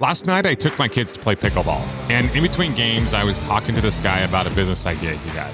Last night, I took my kids to play pickleball, and in between games, I was talking to this guy about a business idea he had.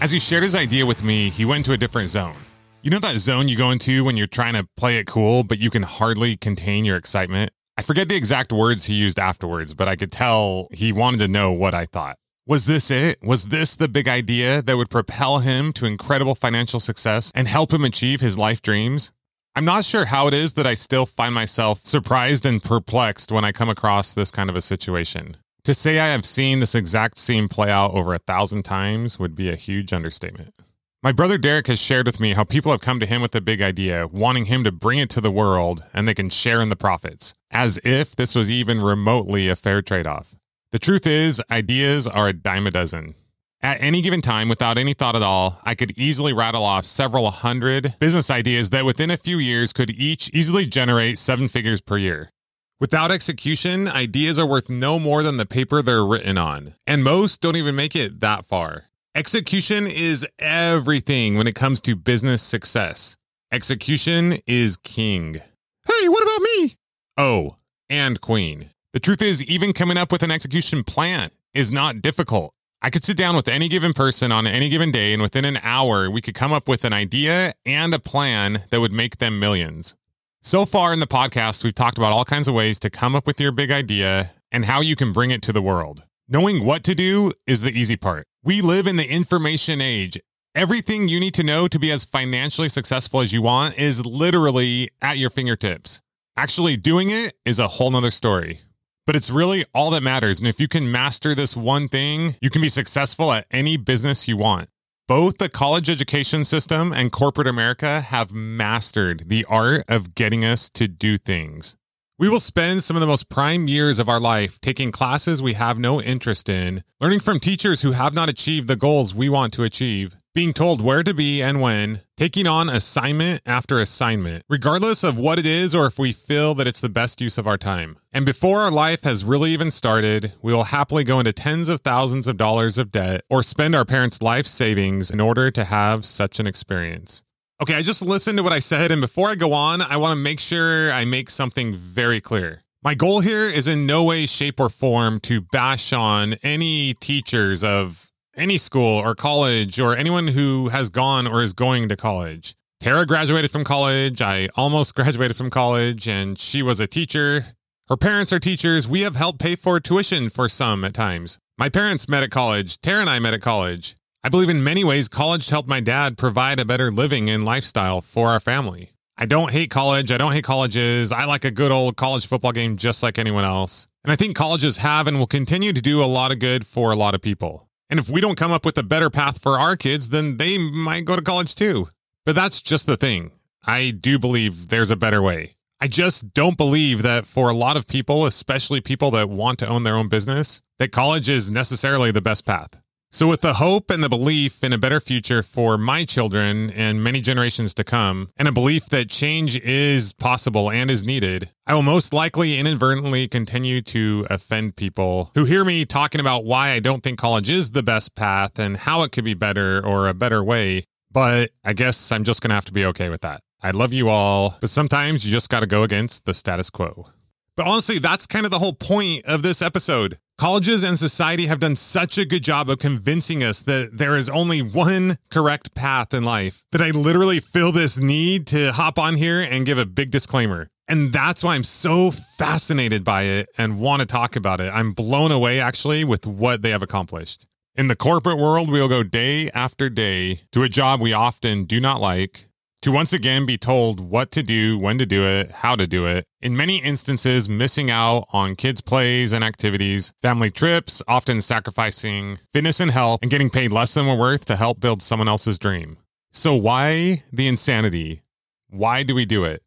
As he shared his idea with me, he went into a different zone. You know that zone you go into when you're trying to play it cool, but you can hardly contain your excitement? I forget the exact words he used afterwards, but I could tell he wanted to know what I thought. Was this it? Was this the big idea that would propel him to incredible financial success and help him achieve his life dreams? I'm not sure how it is that I still find myself surprised and perplexed when I come across this kind of a situation. To say I have seen this exact scene play out over a thousand times would be a huge understatement. My brother Derek has shared with me how people have come to him with a big idea, wanting him to bring it to the world and they can share in the profits, as if this was even remotely a fair trade off. The truth is, ideas are a dime a dozen. At any given time, without any thought at all, I could easily rattle off several hundred business ideas that within a few years could each easily generate seven figures per year. Without execution, ideas are worth no more than the paper they're written on, and most don't even make it that far. Execution is everything when it comes to business success. Execution is king. Hey, what about me? Oh, and queen. The truth is, even coming up with an execution plan is not difficult. I could sit down with any given person on any given day, and within an hour, we could come up with an idea and a plan that would make them millions. So far in the podcast, we've talked about all kinds of ways to come up with your big idea and how you can bring it to the world. Knowing what to do is the easy part. We live in the information age. Everything you need to know to be as financially successful as you want is literally at your fingertips. Actually, doing it is a whole nother story but it's really all that matters. And if you can master this one thing, you can be successful at any business you want. Both the college education system and corporate America have mastered the art of getting us to do things. We will spend some of the most prime years of our life taking classes we have no interest in, learning from teachers who have not achieved the goals we want to achieve, being told where to be and when, taking on assignment after assignment, regardless of what it is or if we feel that it's the best use of our time. And before our life has really even started, we will happily go into tens of thousands of dollars of debt or spend our parents' life savings in order to have such an experience. Okay, I just listened to what I said, and before I go on, I want to make sure I make something very clear. My goal here is in no way, shape, or form to bash on any teachers of any school or college or anyone who has gone or is going to college. Tara graduated from college. I almost graduated from college, and she was a teacher. Her parents are teachers. We have helped pay for tuition for some at times. My parents met at college. Tara and I met at college. I believe in many ways college helped my dad provide a better living and lifestyle for our family. I don't hate college. I don't hate colleges. I like a good old college football game just like anyone else. And I think colleges have and will continue to do a lot of good for a lot of people. And if we don't come up with a better path for our kids, then they might go to college too. But that's just the thing. I do believe there's a better way. I just don't believe that for a lot of people, especially people that want to own their own business, that college is necessarily the best path. So, with the hope and the belief in a better future for my children and many generations to come, and a belief that change is possible and is needed, I will most likely inadvertently continue to offend people who hear me talking about why I don't think college is the best path and how it could be better or a better way. But I guess I'm just going to have to be okay with that. I love you all, but sometimes you just got to go against the status quo. But honestly, that's kind of the whole point of this episode. Colleges and society have done such a good job of convincing us that there is only one correct path in life that I literally feel this need to hop on here and give a big disclaimer. And that's why I'm so fascinated by it and want to talk about it. I'm blown away actually with what they have accomplished. In the corporate world, we'll go day after day to a job we often do not like, to once again be told what to do, when to do it, how to do it. In many instances, missing out on kids' plays and activities, family trips, often sacrificing fitness and health, and getting paid less than we're worth to help build someone else's dream. So, why the insanity? Why do we do it?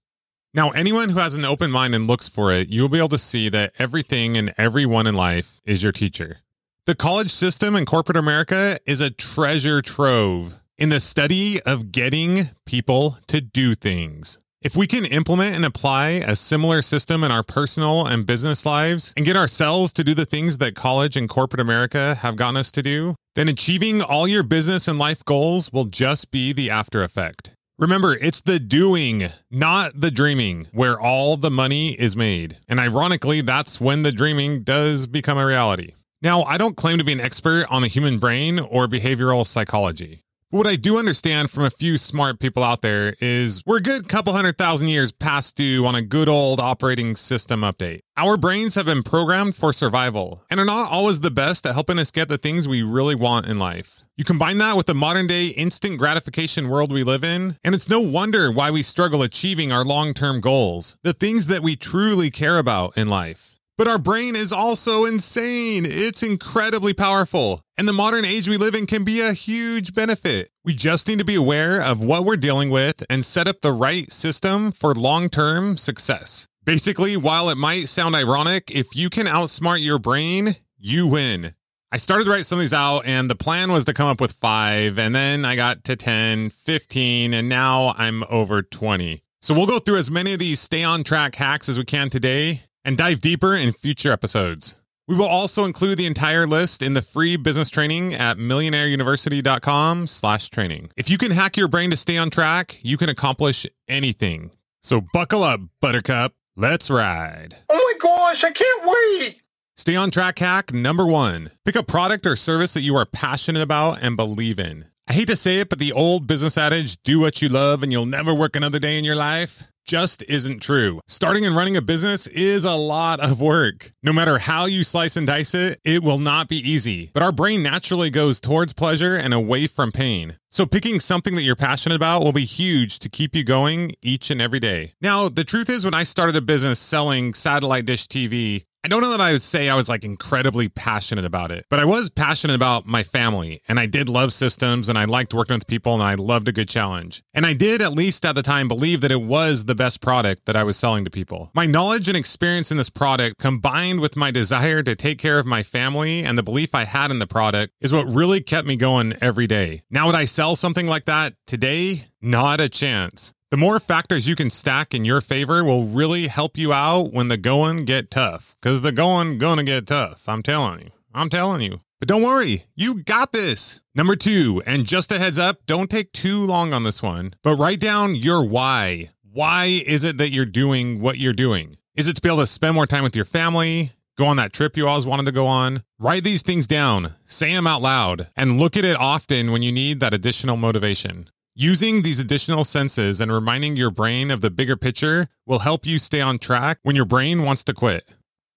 Now, anyone who has an open mind and looks for it, you'll be able to see that everything and everyone in life is your teacher. The college system in corporate America is a treasure trove in the study of getting people to do things. If we can implement and apply a similar system in our personal and business lives and get ourselves to do the things that college and corporate America have gotten us to do, then achieving all your business and life goals will just be the after effect. Remember, it's the doing, not the dreaming, where all the money is made. And ironically, that's when the dreaming does become a reality. Now, I don't claim to be an expert on the human brain or behavioral psychology. What I do understand from a few smart people out there is we're a good couple hundred thousand years past due on a good old operating system update. Our brains have been programmed for survival and are not always the best at helping us get the things we really want in life. You combine that with the modern day instant gratification world we live in, and it's no wonder why we struggle achieving our long term goals, the things that we truly care about in life. But our brain is also insane. It's incredibly powerful. And the modern age we live in can be a huge benefit. We just need to be aware of what we're dealing with and set up the right system for long term success. Basically, while it might sound ironic, if you can outsmart your brain, you win. I started to write some of these out, and the plan was to come up with five, and then I got to 10, 15, and now I'm over 20. So we'll go through as many of these stay on track hacks as we can today and dive deeper in future episodes. We will also include the entire list in the free business training at millionaireuniversity.com slash training. If you can hack your brain to stay on track, you can accomplish anything. So buckle up, Buttercup. Let's ride. Oh my gosh, I can't wait. Stay on track hack number one. Pick a product or service that you are passionate about and believe in. I hate to say it, but the old business adage, do what you love and you'll never work another day in your life, just isn't true. Starting and running a business is a lot of work. No matter how you slice and dice it, it will not be easy. But our brain naturally goes towards pleasure and away from pain. So picking something that you're passionate about will be huge to keep you going each and every day. Now, the truth is when I started a business selling satellite dish TV, I don't know that I would say I was like incredibly passionate about it, but I was passionate about my family and I did love systems and I liked working with people and I loved a good challenge. And I did, at least at the time, believe that it was the best product that I was selling to people. My knowledge and experience in this product combined with my desire to take care of my family and the belief I had in the product is what really kept me going every day. Now, would I sell something like that today? Not a chance. The more factors you can stack in your favor will really help you out when the going get tough. Cause the going gonna get tough. I'm telling you. I'm telling you. But don't worry, you got this. Number two, and just a heads up, don't take too long on this one, but write down your why. Why is it that you're doing what you're doing? Is it to be able to spend more time with your family? Go on that trip you always wanted to go on? Write these things down, say them out loud, and look at it often when you need that additional motivation. Using these additional senses and reminding your brain of the bigger picture will help you stay on track when your brain wants to quit.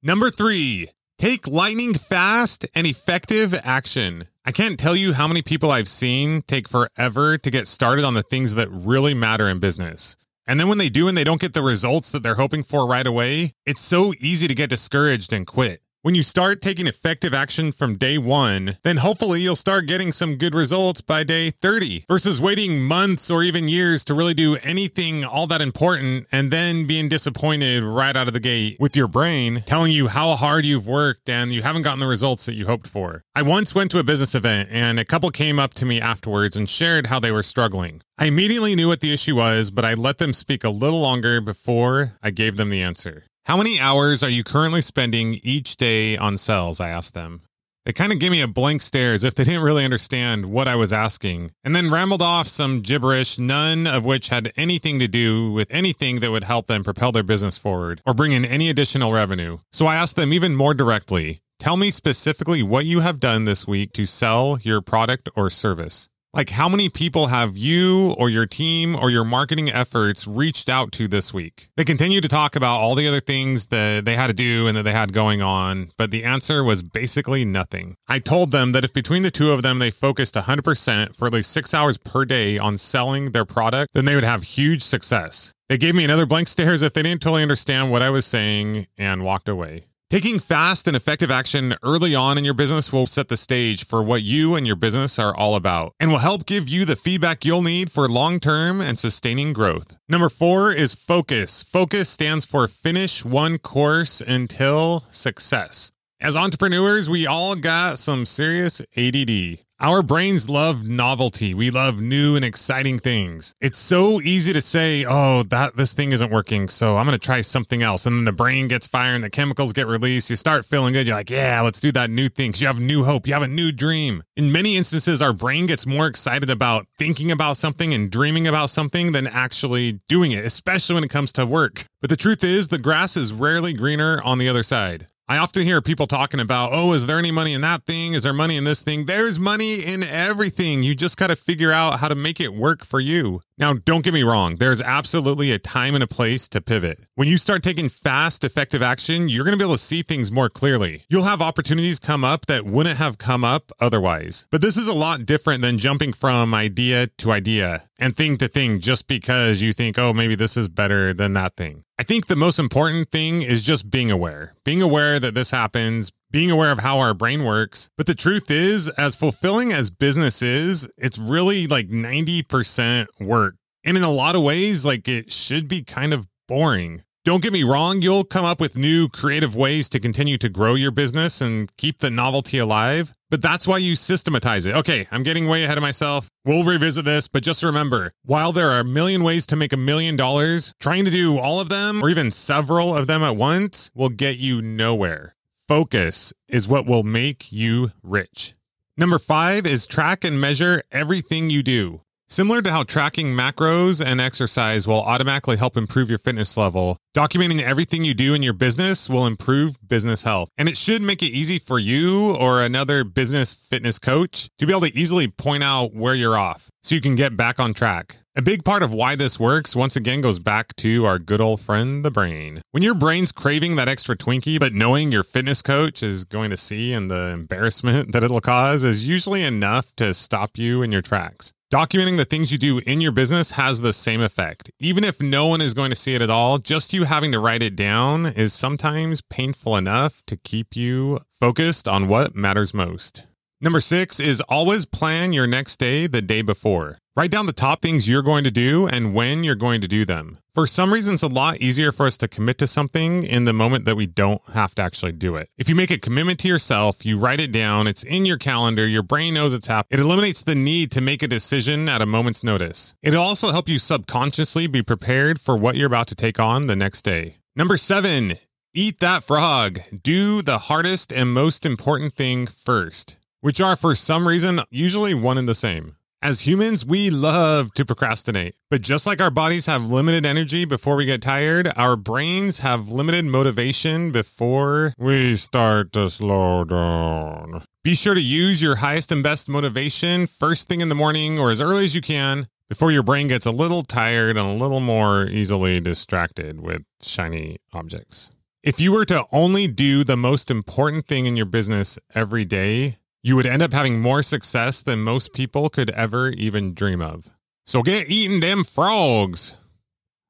Number three, take lightning fast and effective action. I can't tell you how many people I've seen take forever to get started on the things that really matter in business. And then when they do and they don't get the results that they're hoping for right away, it's so easy to get discouraged and quit. When you start taking effective action from day one, then hopefully you'll start getting some good results by day 30 versus waiting months or even years to really do anything all that important and then being disappointed right out of the gate with your brain telling you how hard you've worked and you haven't gotten the results that you hoped for. I once went to a business event and a couple came up to me afterwards and shared how they were struggling. I immediately knew what the issue was, but I let them speak a little longer before I gave them the answer. How many hours are you currently spending each day on sales? I asked them. They kind of gave me a blank stare as if they didn't really understand what I was asking, and then rambled off some gibberish, none of which had anything to do with anything that would help them propel their business forward or bring in any additional revenue. So I asked them even more directly Tell me specifically what you have done this week to sell your product or service. Like, how many people have you or your team or your marketing efforts reached out to this week? They continue to talk about all the other things that they had to do and that they had going on, but the answer was basically nothing. I told them that if between the two of them they focused 100% for at least six hours per day on selling their product, then they would have huge success. They gave me another blank stare as if they didn't totally understand what I was saying and walked away. Taking fast and effective action early on in your business will set the stage for what you and your business are all about and will help give you the feedback you'll need for long term and sustaining growth. Number four is focus. Focus stands for finish one course until success. As entrepreneurs, we all got some serious ADD. Our brains love novelty. We love new and exciting things. It's so easy to say, "Oh, that this thing isn't working, so I'm going to try something else." And then the brain gets firing, the chemicals get released, you start feeling good. You're like, "Yeah, let's do that new thing." 'cause you have new hope, you have a new dream. In many instances, our brain gets more excited about thinking about something and dreaming about something than actually doing it, especially when it comes to work. But the truth is, the grass is rarely greener on the other side. I often hear people talking about, oh, is there any money in that thing? Is there money in this thing? There's money in everything. You just got to figure out how to make it work for you. Now, don't get me wrong, there's absolutely a time and a place to pivot. When you start taking fast, effective action, you're going to be able to see things more clearly. You'll have opportunities come up that wouldn't have come up otherwise. But this is a lot different than jumping from idea to idea and thing to thing just because you think, oh, maybe this is better than that thing. I think the most important thing is just being aware, being aware that this happens, being aware of how our brain works. But the truth is, as fulfilling as business is, it's really like 90% work. And in a lot of ways, like it should be kind of boring. Don't get me wrong, you'll come up with new creative ways to continue to grow your business and keep the novelty alive. But that's why you systematize it. Okay, I'm getting way ahead of myself. We'll revisit this, but just remember while there are a million ways to make a million dollars, trying to do all of them or even several of them at once will get you nowhere. Focus is what will make you rich. Number five is track and measure everything you do. Similar to how tracking macros and exercise will automatically help improve your fitness level, documenting everything you do in your business will improve business health. And it should make it easy for you or another business fitness coach to be able to easily point out where you're off so you can get back on track. A big part of why this works, once again, goes back to our good old friend, the brain. When your brain's craving that extra Twinkie, but knowing your fitness coach is going to see and the embarrassment that it'll cause is usually enough to stop you in your tracks. Documenting the things you do in your business has the same effect. Even if no one is going to see it at all, just you having to write it down is sometimes painful enough to keep you focused on what matters most. Number six is always plan your next day the day before. Write down the top things you're going to do and when you're going to do them. For some reason, it's a lot easier for us to commit to something in the moment that we don't have to actually do it. If you make a commitment to yourself, you write it down, it's in your calendar, your brain knows it's happening. It eliminates the need to make a decision at a moment's notice. It'll also help you subconsciously be prepared for what you're about to take on the next day. Number seven, eat that frog. Do the hardest and most important thing first which are for some reason usually one and the same. As humans, we love to procrastinate. But just like our bodies have limited energy before we get tired, our brains have limited motivation before we start to slow down. Be sure to use your highest and best motivation first thing in the morning or as early as you can before your brain gets a little tired and a little more easily distracted with shiny objects. If you were to only do the most important thing in your business every day, you would end up having more success than most people could ever even dream of. So get eating them frogs.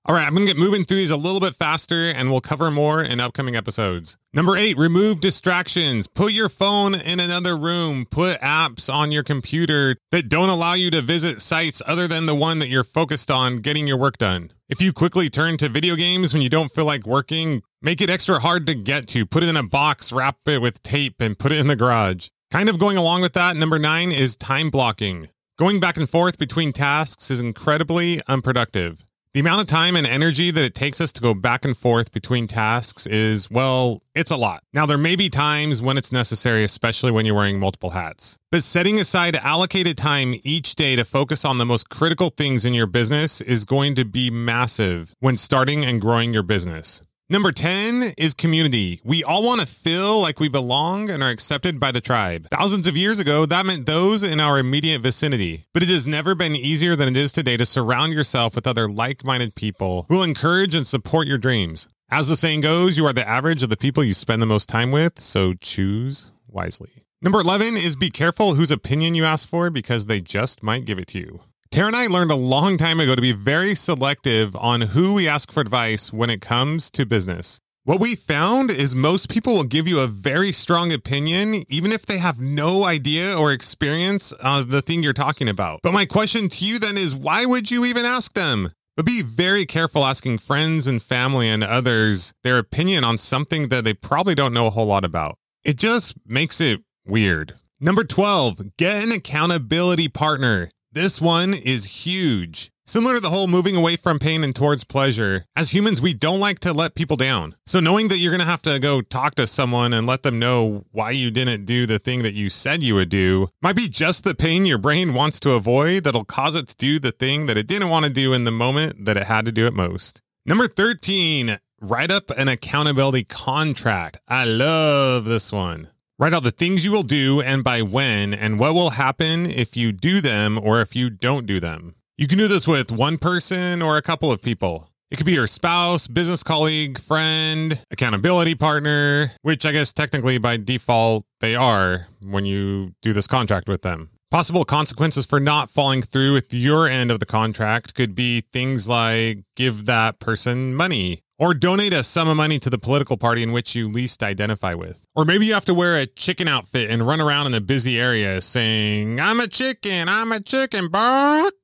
All right, I'm going to get moving through these a little bit faster and we'll cover more in upcoming episodes. Number eight, remove distractions. Put your phone in another room. Put apps on your computer that don't allow you to visit sites other than the one that you're focused on getting your work done. If you quickly turn to video games when you don't feel like working, make it extra hard to get to. Put it in a box, wrap it with tape, and put it in the garage. Kind of going along with that, number nine is time blocking. Going back and forth between tasks is incredibly unproductive. The amount of time and energy that it takes us to go back and forth between tasks is, well, it's a lot. Now, there may be times when it's necessary, especially when you're wearing multiple hats. But setting aside allocated time each day to focus on the most critical things in your business is going to be massive when starting and growing your business. Number 10 is community. We all want to feel like we belong and are accepted by the tribe. Thousands of years ago, that meant those in our immediate vicinity. But it has never been easier than it is today to surround yourself with other like minded people who will encourage and support your dreams. As the saying goes, you are the average of the people you spend the most time with, so choose wisely. Number 11 is be careful whose opinion you ask for because they just might give it to you. Tara and I learned a long time ago to be very selective on who we ask for advice when it comes to business. What we found is most people will give you a very strong opinion, even if they have no idea or experience of the thing you're talking about. But my question to you then is why would you even ask them? But be very careful asking friends and family and others their opinion on something that they probably don't know a whole lot about. It just makes it weird. Number 12, get an accountability partner. This one is huge. Similar to the whole moving away from pain and towards pleasure, as humans, we don't like to let people down. So knowing that you're going to have to go talk to someone and let them know why you didn't do the thing that you said you would do might be just the pain your brain wants to avoid that'll cause it to do the thing that it didn't want to do in the moment that it had to do it most. Number 13, write up an accountability contract. I love this one. Write out the things you will do and by when, and what will happen if you do them or if you don't do them. You can do this with one person or a couple of people. It could be your spouse, business colleague, friend, accountability partner, which I guess technically by default they are when you do this contract with them. Possible consequences for not following through with your end of the contract could be things like give that person money or donate a sum of money to the political party in which you least identify with. Or maybe you have to wear a chicken outfit and run around in a busy area saying, I'm a chicken, I'm a chicken, bark.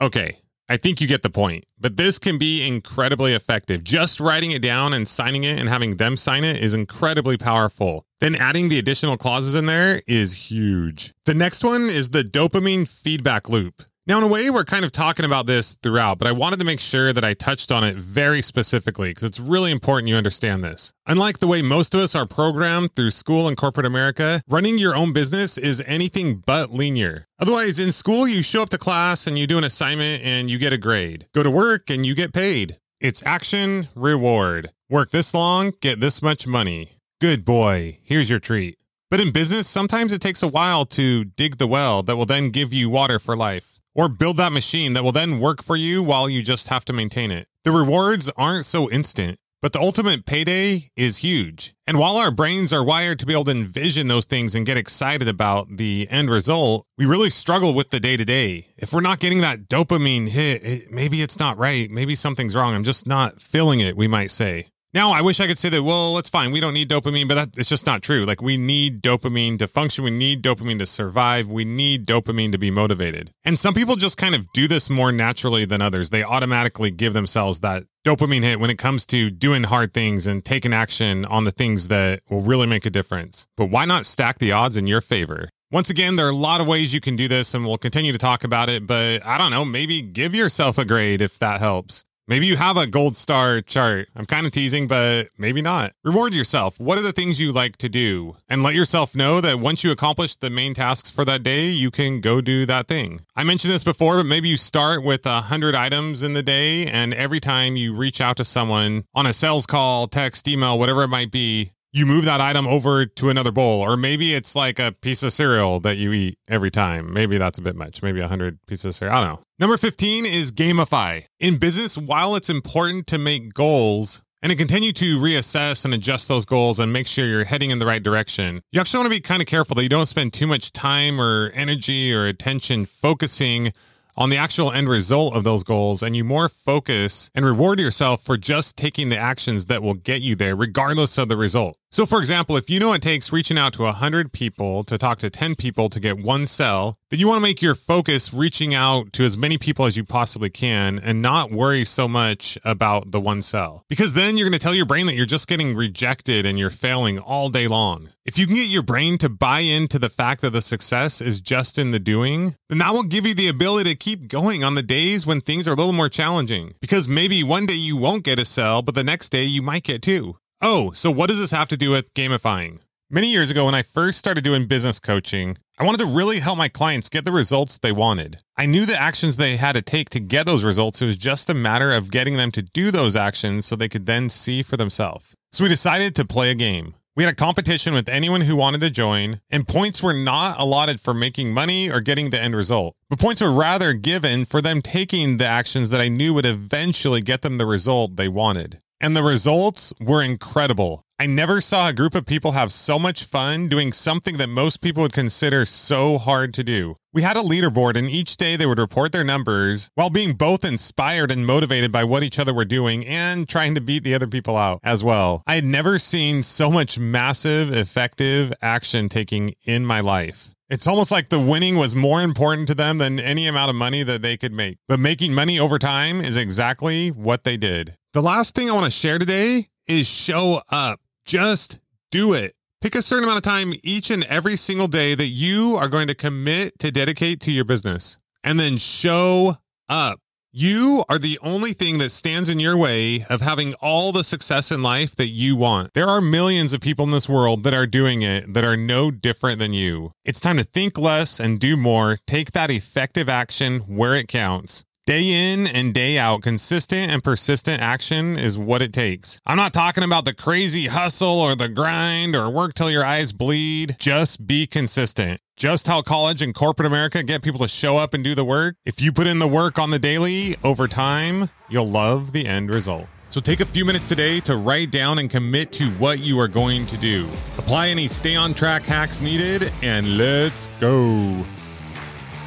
Okay, I think you get the point. But this can be incredibly effective. Just writing it down and signing it and having them sign it is incredibly powerful. Then adding the additional clauses in there is huge. The next one is the dopamine feedback loop. Now, in a way, we're kind of talking about this throughout, but I wanted to make sure that I touched on it very specifically because it's really important you understand this. Unlike the way most of us are programmed through school and corporate America, running your own business is anything but linear. Otherwise, in school, you show up to class and you do an assignment and you get a grade. Go to work and you get paid. It's action, reward. Work this long, get this much money. Good boy, here's your treat. But in business, sometimes it takes a while to dig the well that will then give you water for life or build that machine that will then work for you while you just have to maintain it. The rewards aren't so instant, but the ultimate payday is huge. And while our brains are wired to be able to envision those things and get excited about the end result, we really struggle with the day to day. If we're not getting that dopamine hit, it, maybe it's not right. Maybe something's wrong. I'm just not feeling it, we might say. Now, I wish I could say that, well, it's fine. We don't need dopamine, but that, it's just not true. Like, we need dopamine to function. We need dopamine to survive. We need dopamine to be motivated. And some people just kind of do this more naturally than others. They automatically give themselves that dopamine hit when it comes to doing hard things and taking action on the things that will really make a difference. But why not stack the odds in your favor? Once again, there are a lot of ways you can do this, and we'll continue to talk about it. But I don't know, maybe give yourself a grade if that helps. Maybe you have a gold star chart. I'm kind of teasing, but maybe not. Reward yourself. What are the things you like to do? And let yourself know that once you accomplish the main tasks for that day, you can go do that thing. I mentioned this before, but maybe you start with a hundred items in the day. And every time you reach out to someone on a sales call, text, email, whatever it might be, you move that item over to another bowl or maybe it's like a piece of cereal that you eat every time maybe that's a bit much maybe 100 pieces of cereal i don't know number 15 is gamify in business while it's important to make goals and to continue to reassess and adjust those goals and make sure you're heading in the right direction. You actually want to be kind of careful that you don't spend too much time or energy or attention focusing on the actual end result of those goals and you more focus and reward yourself for just taking the actions that will get you there, regardless of the result. So, for example, if you know it takes reaching out to 100 people to talk to 10 people to get one sell, then you want to make your focus reaching out to as many people as you possibly can and not worry so much about the one sell. Because then you're going to tell your brain that you're just getting rejected and you're failing all day long. If you can get your brain to buy into the fact that the success is just in the doing, then that will give you the ability to keep going on the days when things are a little more challenging. Because maybe one day you won't get a sell, but the next day you might get two. Oh, so what does this have to do with gamifying? Many years ago, when I first started doing business coaching, I wanted to really help my clients get the results they wanted. I knew the actions they had to take to get those results. It was just a matter of getting them to do those actions so they could then see for themselves. So we decided to play a game. We had a competition with anyone who wanted to join, and points were not allotted for making money or getting the end result. But points were rather given for them taking the actions that I knew would eventually get them the result they wanted. And the results were incredible. I never saw a group of people have so much fun doing something that most people would consider so hard to do. We had a leaderboard, and each day they would report their numbers while being both inspired and motivated by what each other were doing and trying to beat the other people out as well. I had never seen so much massive, effective action taking in my life. It's almost like the winning was more important to them than any amount of money that they could make. But making money over time is exactly what they did. The last thing I want to share today is show up. Just Do it. Pick a certain amount of time each and every single day that you are going to commit to dedicate to your business and then show up. You are the only thing that stands in your way of having all the success in life that you want. There are millions of people in this world that are doing it that are no different than you. It's time to think less and do more. Take that effective action where it counts. Day in and day out, consistent and persistent action is what it takes. I'm not talking about the crazy hustle or the grind or work till your eyes bleed. Just be consistent. Just how college and corporate America get people to show up and do the work. If you put in the work on the daily over time, you'll love the end result. So take a few minutes today to write down and commit to what you are going to do. Apply any stay on track hacks needed and let's go.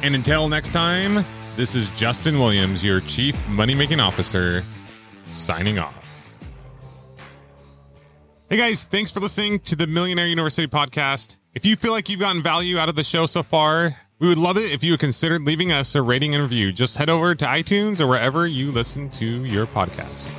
And until next time, this is Justin Williams, your Chief Money Making Officer, signing off. Hey guys, thanks for listening to the Millionaire University podcast. If you feel like you've gotten value out of the show so far, we would love it if you would consider leaving us a rating and review. Just head over to iTunes or wherever you listen to your podcasts.